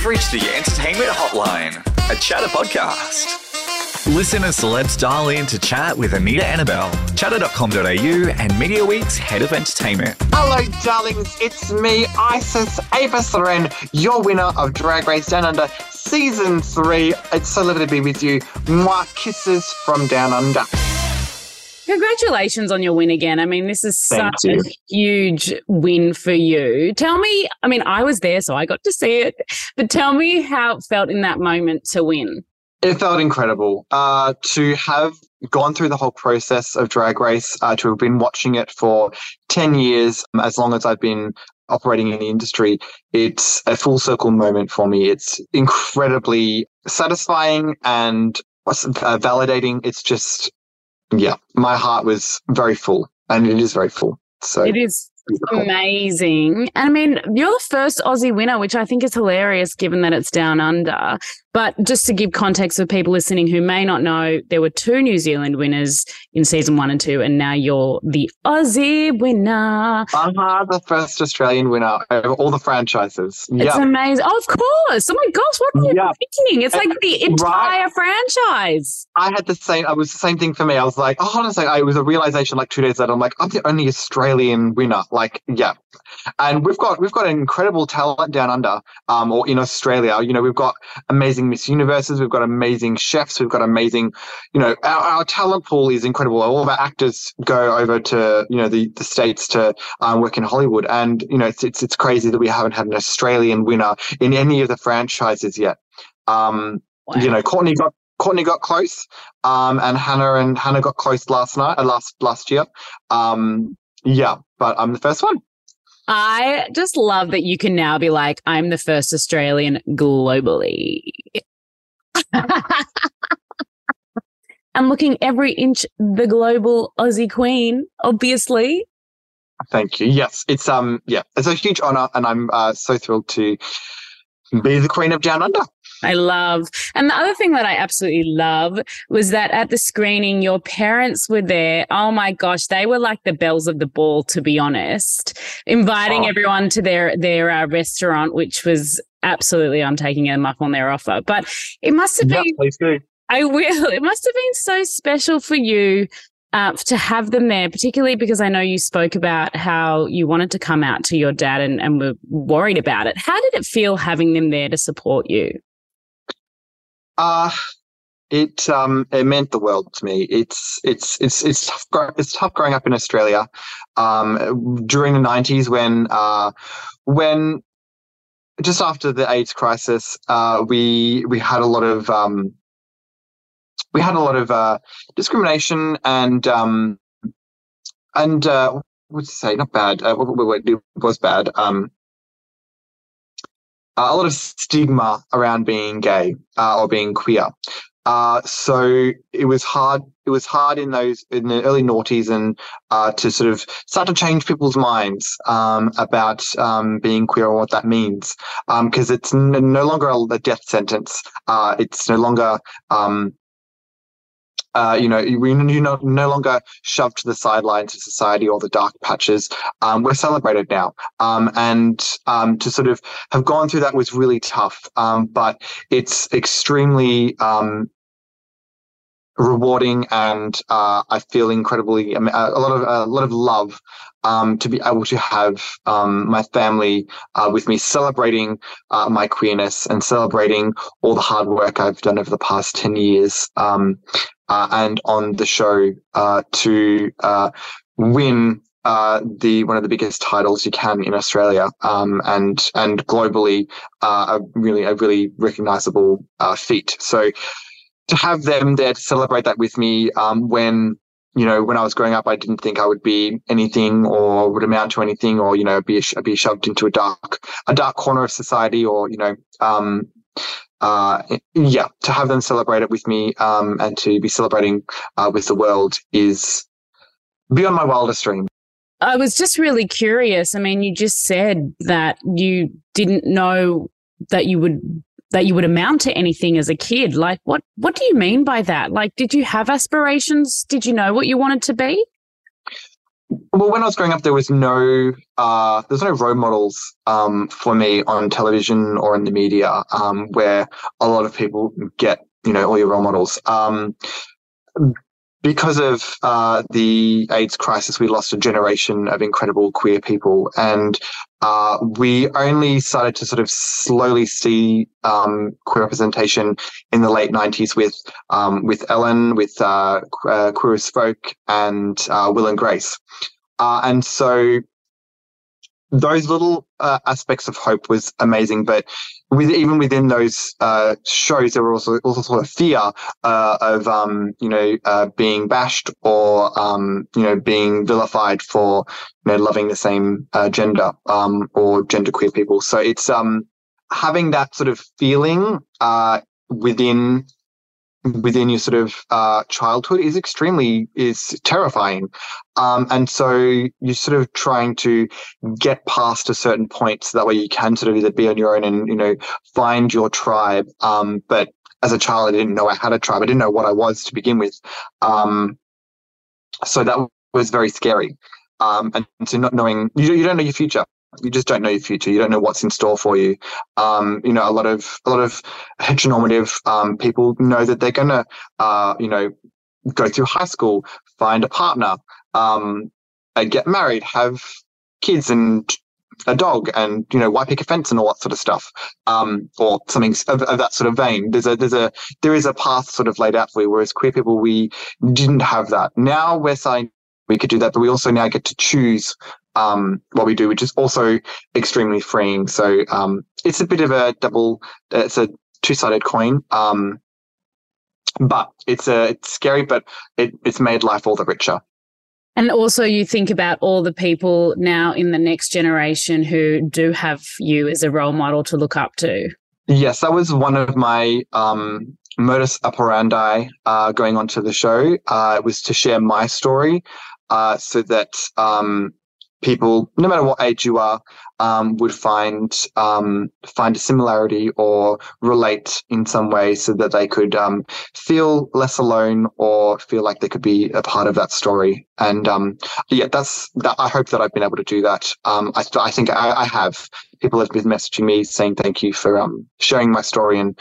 You've reached the Entertainment Hotline, a Chattr podcast. Listen as celebs dial in to chat with Anita Anabel, chattr.com.au, and Mediaweek's head of entertainment. Hello, darlings. It's me, Isis Avis Loren, your winner of Drag Race Down Under Season 3. It's so lovely to be with you. Mwah, kisses from Down Under. Congratulations on your win again. I mean, this is Thank such you. a huge win for you. Tell me, I mean, I was there, so I got to see it, but tell me how it felt in that moment to win. It felt incredible uh, to have gone through the whole process of Drag Race, uh, to have been watching it for 10 years, um, as long as I've been operating in the industry. It's a full circle moment for me. It's incredibly satisfying and uh, validating. It's just, yeah, my heart was very full and it is very full. So It is beautiful. amazing. And I mean, you're the first Aussie winner, which I think is hilarious given that it's down under. But just to give context for people listening who may not know, there were two New Zealand winners in season one and two, and now you're the Aussie winner. Uh-huh, the first Australian winner of all the franchises. It's Yeah. amazing. Oh, of course. Oh my gosh, what are you Yeah. thinking? It's like the entire franchise. I had the same. I was the same thing for me. I was like, oh, honestly, I it was a realization like two days later. I'm like, I'm the only Australian winner. Like, yeah, and we've got we've got an incredible talent down under, um, or in Australia. You know, we've got amazing Miss Universes. We've got amazing chefs. We've got amazing, you know, our, our talent pool is incredible. All of our actors go over to you know the the states to um, work in Hollywood, and you know, it's it's it's crazy that we haven't had an Australian winner in any of the franchises yet. Um, you know, Courtney got Courtney got close, um, and Hannah and Hannah got close last night, uh, last last year. Um, yeah, but I'm the first one. I just love that you can now be like, I'm the first Australian globally. I'm looking every inch the global Aussie queen, obviously. Thank you. Yes, it's um, yeah, it's a huge honor, and I'm uh, so thrilled to be the queen of Down Under. I love. And the other thing that I absolutely love was that at the screening, your parents were there. Oh my gosh, they were like the bells of the ball, to be honest, inviting Oh. everyone to their their uh, restaurant, which was absolutely. I'm taking them up on their offer, but it must have Yeah, been. please do. I will. It must have been so special for you. Uh, to have them there, particularly because I know you spoke about how you wanted to come out to your dad and, and were worried about it. How did it feel having them there to support you? Uh it um it meant the world to me. It's it's it's it's tough. It's tough growing up in Australia, um, during the nineties when uh when just after the AIDS crisis, uh, we we had a lot of um we had a lot of uh discrimination and um and uh what to say not bad uh, it was bad um a lot of stigma around being gay uh, or being queer. Uh, so it was hard. It was hard in those in the early noughties and uh, to sort of start to change people's minds um, about um, being queer and what that means, because it's n- no longer a death sentence. Uh, it's no longer um, uh, you know, we you're not no longer shoved to the sidelines of society or the dark patches. Um, we're celebrated now, um, and um, to sort of have gone through that was really tough. Um, but it's extremely um, rewarding, and uh, I feel incredibly a lot of a lot of love um, to be able to have um, my family uh, with me celebrating uh, my queerness and celebrating all the hard work I've done over the past 10 years um, uh, and on the show uh, to uh, win uh, the one of the biggest titles you can in Australia um, and and globally uh, a really a really recognizable uh, feat. So to have them there to celebrate that with me um, when you know, when I was growing up, I didn't think I would be anything or would amount to anything or, you know, be, be shoved into a dark, a dark corner of society or, you know, um, uh, yeah, to have them celebrate it with me, um, and to be celebrating, uh, with the world is beyond my wildest dream. I was just really curious. I mean, you just said that you didn't know that you would that you would amount to anything as a kid. Like what what do you mean by that? Like did you have aspirations? Did you know what you wanted to be? Well, when I was growing up, there was no uh, there's no role models um, for me on television or in the media um, where a lot of people get you know all your role models. Um, because of uh, the AIDS crisis, we lost a generation of incredible queer people, and uh, we only started to sort of slowly see um, queer representation in the late '90s with um, with Ellen, with uh, uh, Queer as Folk, and uh, Will and Grace, uh, and so those little uh, aspects of hope was amazing. But with even within those uh, shows, there were also also sort of fear uh, of um, you know uh, being bashed or um, you know being vilified for you know loving the same uh, gender um, or genderqueer people. So it's um, having that sort of feeling uh, within within your sort of uh, childhood is extremely is terrifying. Um, and so you're sort of trying to get past a certain point so that way you can sort of either be on your own and you know find your tribe. Um, but as a child i didn't know i had a tribe. I didn't know what i was to begin with. Um, so that was very scary. Um, and so not knowing you, you don't know your future you just don't know your future. You don't know what's in store for you. Um, you know, a lot of a lot of heteronormative um, people know that they're gonna, uh, you know, go through high school, find a partner, um, get married, have kids, and a dog, and you know, white picket fence, and all that sort of stuff, um, or something of, of, that sort of vein. There's a there's a there is a path sort of laid out for you. Whereas queer people, we didn't have that. Now we're saying we could do that, but we also now get to choose um, what we do, which is also extremely freeing. So um, it's a bit of a double, it's a two sided coin. Um, but it's a it's scary, but it, it's made life all the richer. And also, you think about all the people now in the next generation who do have you as a role model to look up to. Yes, that was one of my um, modus operandi uh, going onto the show. Uh, was to share my story uh, so that um, people, no matter what age you are, um, would find um, find a similarity or relate in some way, so that they could um, feel less alone or feel like they could be a part of that story. And um, yeah, that's that. I hope that I've been able to do that. Um, I, I think I, I, have. People have been messaging me saying thank you for um, sharing my story and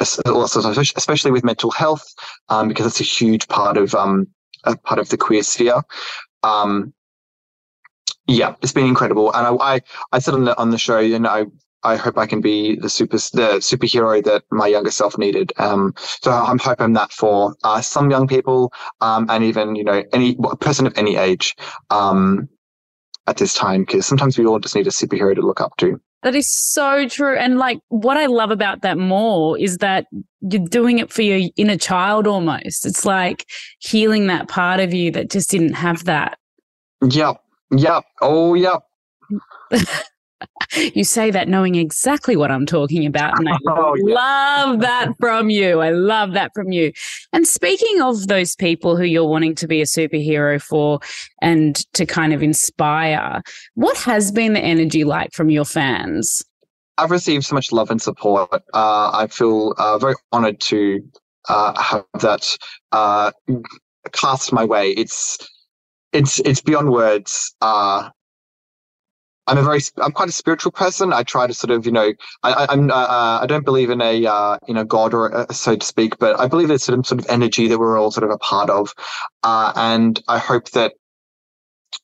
especially with mental health because it's a huge part of a part of the queer sphere. Um, yeah, it's been incredible, and I, I, I said on the on the show, you know, I I hope I can be the super the superhero that my younger self needed. Um, so I'm hoping that for uh, some young people, um, and even you know any person of any age, um, at this time, because sometimes we all just need a superhero to look up to. That is so true. And like what I love about that more is that you're doing it for your inner child almost. It's like healing that part of you that just didn't have that. Yep. Yep. Oh, yep. you say that knowing exactly what I'm talking about. And I oh, yeah. love that from you. I love that from you. And speaking of those people who you're wanting to be a superhero for and to kind of inspire, what has been the energy like from your fans? I've received so much love and support. Uh, I feel uh, very honored to uh, have that uh, cast my way. It's it's it's beyond words. Uh, I'm a very, I'm quite a spiritual person. I try to sort of, you know, I, I'm, uh, uh, I don't believe in a, uh, you know, God or a, so to speak, but I believe there's some sort of energy that we're all sort of a part of, uh, and I hope that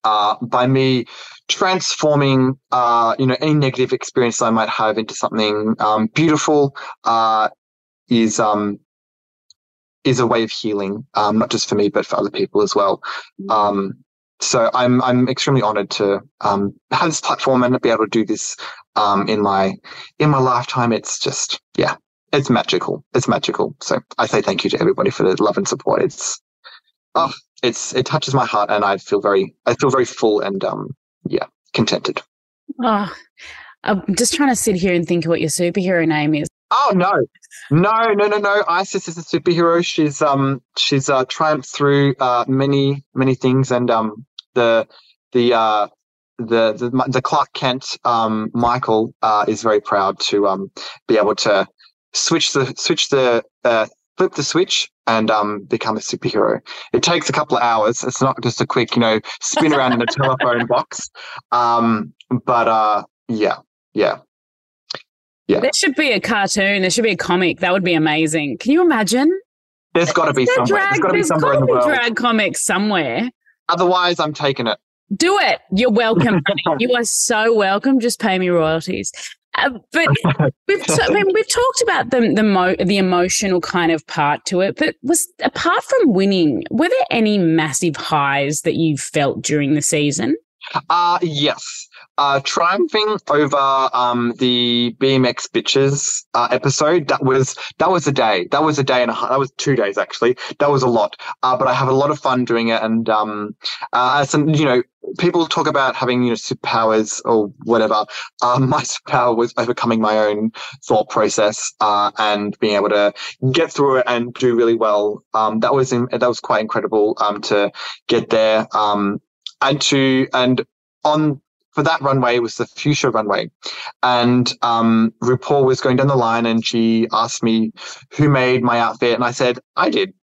uh, by me transforming, uh, you know, any negative experience I might have into something um, beautiful, is um, is a way of healing, um, not just for me but for other people as well. Um, so I'm I'm extremely honored to um, have this platform and be able to do this um, in my in my lifetime. It's just yeah, it's magical. It's magical. So I say thank you to everybody for the love and support. It's oh, it's it touches my heart, and I feel very I feel very full and um yeah contented. Oh, I'm just trying to sit here and think what your superhero name is. Oh no, no, no, no, no. Isis is a superhero. She's um she's uh triumphed through uh many many things, and um the the uh the the, the Clark Kent um Michael uh is very proud to um be able to switch the switch the uh, flip the switch and um, become a superhero. It takes a couple of hours. It's not just a quick, you know, spin around in a telephone box. Um, but uh, yeah, yeah. Yeah. There should be a cartoon. There should be a comic. That would be amazing. Can you imagine? There's got to be somewhere. Drag, there's got to be somewhere in the world. drag comics somewhere. Otherwise, I'm taking it. Do it. You're welcome. you are so welcome. Just pay me royalties. Uh, but we've t- I mean, we've talked about the the, mo- the emotional kind of part to it. But was apart from winning, were there any massive highs that you felt during the season? Uh yes. Uh triumphing over um the BMX bitches uh, episode that was that was a day. That was a day and a half. That was two days actually. That was a lot. Uh but I have a lot of fun doing it and um uh some you know people talk about having you know superpowers or whatever. Um my superpower was overcoming my own thought process uh and being able to get through it and do really well. Um that was that was quite incredible um to get there. Um and to and on for that runway was the fuchsia runway and um RuPaul was going down the line and she asked me who made my outfit and I said I did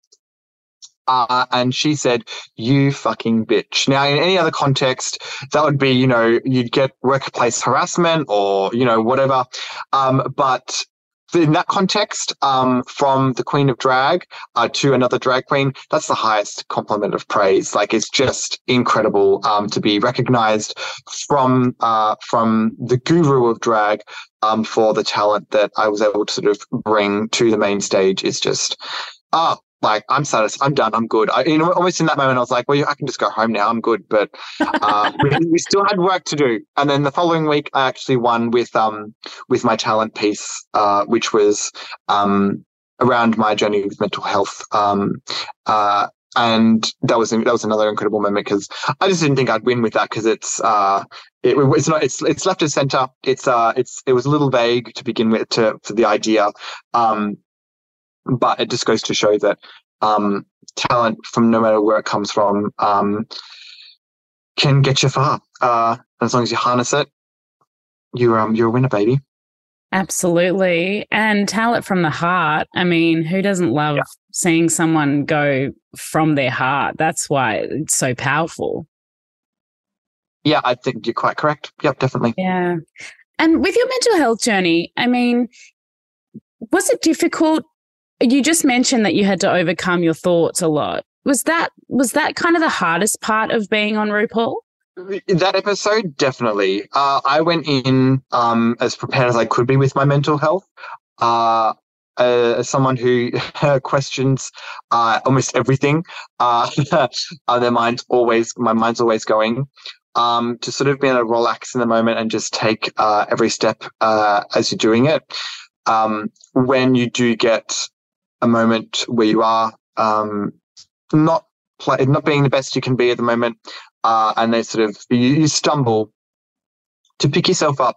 uh, and she said, "You fucking bitch." Now, in any other context, that would be, you know, you'd get workplace harassment or, you know, whatever. Um, but in that context, um, from the Queen of Drag uh, to another drag queen, that's the highest compliment of praise. Like it's just incredible um, to be recognized from uh, from the guru of drag um, for the talent that I was able to sort of bring to the main stage. Is just ah. Like I'm satisfied, I'm done, I'm good. I, you know, almost in that moment, I was like, well, I can just go home now. I'm good, but uh, we, we still had work to do. And then the following week, I actually won with um with my talent piece, uh, which was um around my journey with mental health. Um, uh, and that was that was another incredible moment because I just didn't think I'd win with that because it's uh it, it's not it's it's left of center. It's uh it's it was a little vague to begin with to for the idea. Um, but it just goes to show that um, talent from no matter where it comes from um, can get you far. Uh, as long as you harness it, you're um, you're a winner, baby. Absolutely. And talent from the heart. I mean, who doesn't love Yeah. seeing someone go from their heart? That's why it's so powerful. Yeah, I think you're quite correct. Yep, definitely. Yeah. And with your mental health journey, I mean, was it difficult? You just mentioned that you had to overcome your thoughts a lot. Was that was that kind of the hardest part of being on RuPaul? That episode, definitely. Uh, I went in um, as prepared as I could be with my mental health. Uh, uh, as someone who questions uh, almost everything, uh, their mind's always my mind's always going. Um, to sort of be able to relax in the moment and just take uh, every step uh, as you're doing it. Um, when you do get a moment where you are um, not play, not being the best you can be at the moment, uh, and they sort of you, you stumble to pick yourself up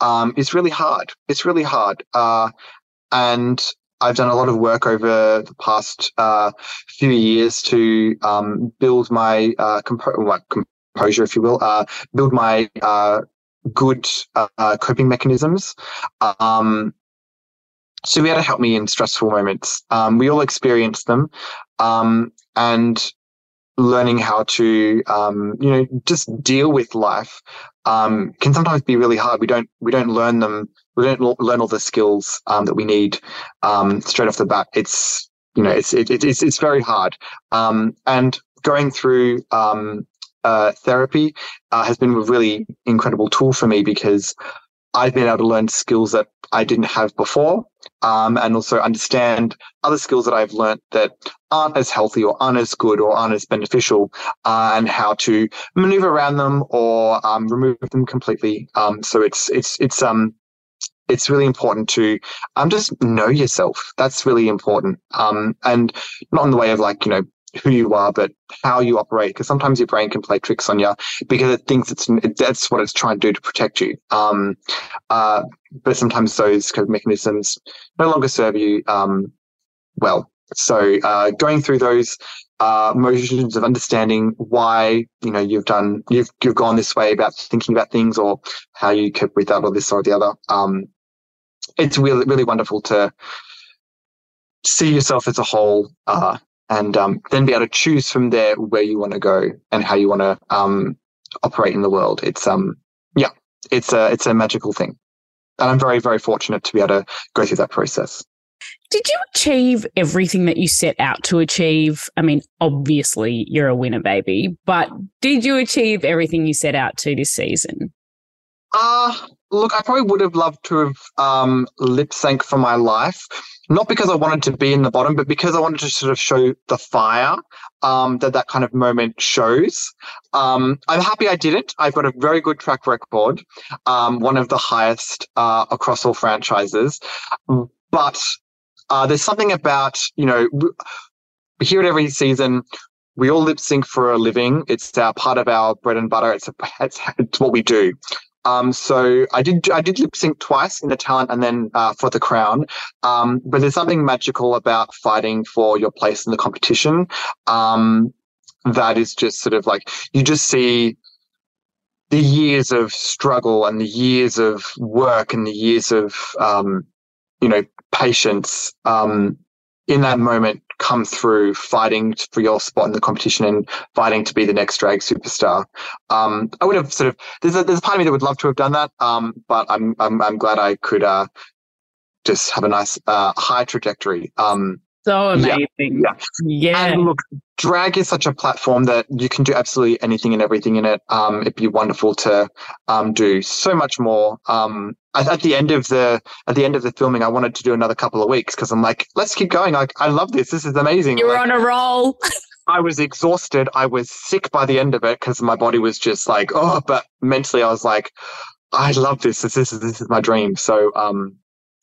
um, is really hard. It's really hard, uh, and I've done a lot of work over the past uh, few years to um, build my uh, well, composure, if you will, uh, build my uh, good coping mechanisms. Um, to be able to help me in stressful moments. Um, we all experience them, um, and learning how to, um, you know, just deal with life um, can sometimes be really hard. We don't we don't learn them. We don't learn all the skills um, that we need um, straight off the bat. It's you know it's it, it, it's it's very hard. Um, and going through um, uh, therapy uh, has been a really incredible tool for me because I've been able to learn skills that I didn't have before, um, and also understand other skills that I've learned that aren't as healthy or aren't as good or aren't as beneficial, uh, and how to maneuver around them or um, remove them completely. Um, so it's it's it's um it's really important to um just know yourself. That's really important. Um, and not in the way of like you know who you are, but how you operate. Because sometimes your brain can play tricks on you because it thinks it's it, that's what it's trying to do to protect you. Um, uh, but sometimes those kind of mechanisms no longer serve you um, well. So uh, going through those uh, motions of understanding why you know you've done you've you've gone this way about thinking about things or how you cope with that or this or the other. Um, it's really really wonderful to see yourself as a whole, uh, and um, then be able to choose from there where you want to go and how you want to um, operate in the world. It's um, yeah, it's a it's a magical thing, and I'm very very fortunate to be able to go through that process. Did you achieve everything that you set out to achieve? I mean, obviously you're a winner, baby, but did you achieve everything you set out to this season? Uh, look, I probably would have loved to have um, lip sync for my life. Not because I wanted to be in the bottom, but because I wanted to sort of show the fire um, that that kind of moment shows. Um, I'm happy I didn't. I've got a very good track record, um, one of the highest uh, across all franchises. But uh, there's something about, you know, we hear it every season. We all lip sync for a living. It's our part of our bread and butter. It's, a, it's, it's what we do. Um, so I did I did lip sync twice in the talent and then uh, for the crown. Um, but there's something magical about fighting for your place in the competition. Um, that is just sort of like you just see the years of struggle and the years of work and the years of um, you know patience um, in that moment come through fighting for your spot in the competition and fighting to be the next drag superstar. Um, I would have sort of there's a there's a part of me that would love to have done that, um, but I'm I'm I'm glad I could uh, just have a nice uh, high trajectory. Um, so amazing. Yeah. yeah. And look, drag is such a platform that you can do absolutely anything and everything in it. Um, it'd be wonderful to um, do so much more. Um, at, at, the end of the at the end of the filming, I wanted to do another couple of weeks because I'm like, let's keep going. Like, I love this. This is amazing. You're like, on a roll. I was exhausted. I was sick by the end of it because my body was just like, oh, but mentally I was like, I love this. This, this is this is my dream. So um,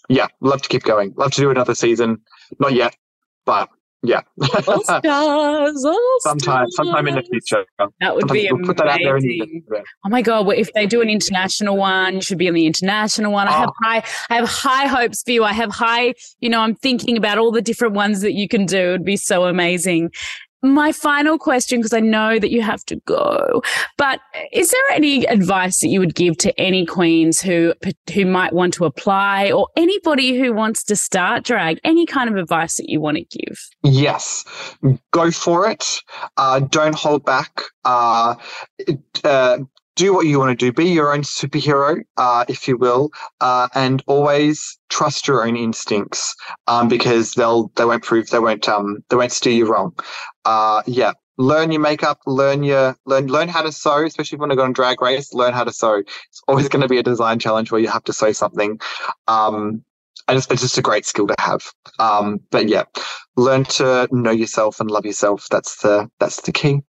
yeah, love to keep going. Love to do another season. Not yet, but yeah. all stars, all sometime, stars. sometime in the future. That would be we'll amazing. Put that out there the, oh my god! Well, if they do an international one, you should be on the international one. Oh. I have oh. high, I have high hopes for you. I have high, you know, I'm thinking about all the different ones that you can do. It would be so amazing. My final question, because I know that you have to go, but is there any advice that you would give to any queens who who might want to apply, or anybody who wants to start drag? Any kind of advice that you want to give? Yes, go for it. Uh, don't hold back. Uh, uh, do what you want to do. Be your own superhero, uh, if you will, uh, and always trust your own instincts um, because they'll they won't prove they won't um they won't steer you wrong. Uh, yeah, learn your makeup, learn your learn learn how to sew, especially if you want to go on drag race. Learn how to sew. It's always going to be a design challenge where you have to sew something. Um, and it's, it's just a great skill to have. Um, but yeah, learn to know yourself and love yourself. That's the that's the key.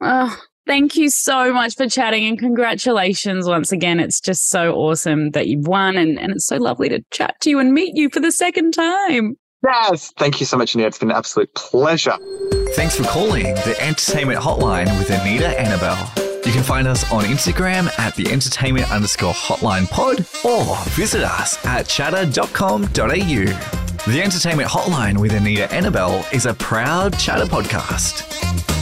Oh, Thank you so much for chatting and congratulations once again. It's just so awesome that you've won and, and it's so lovely to chat to you and meet you for the second time. Yes. Thank you so much, Anita. It's been an absolute pleasure. Thanks for calling the Entertainment Hotline with Anita Anabel. You can find us on Instagram at the entertainment underscore hotline pod or visit us at chattr.com.au. The Entertainment Hotline with Anita Anabel is a proud chatter podcast.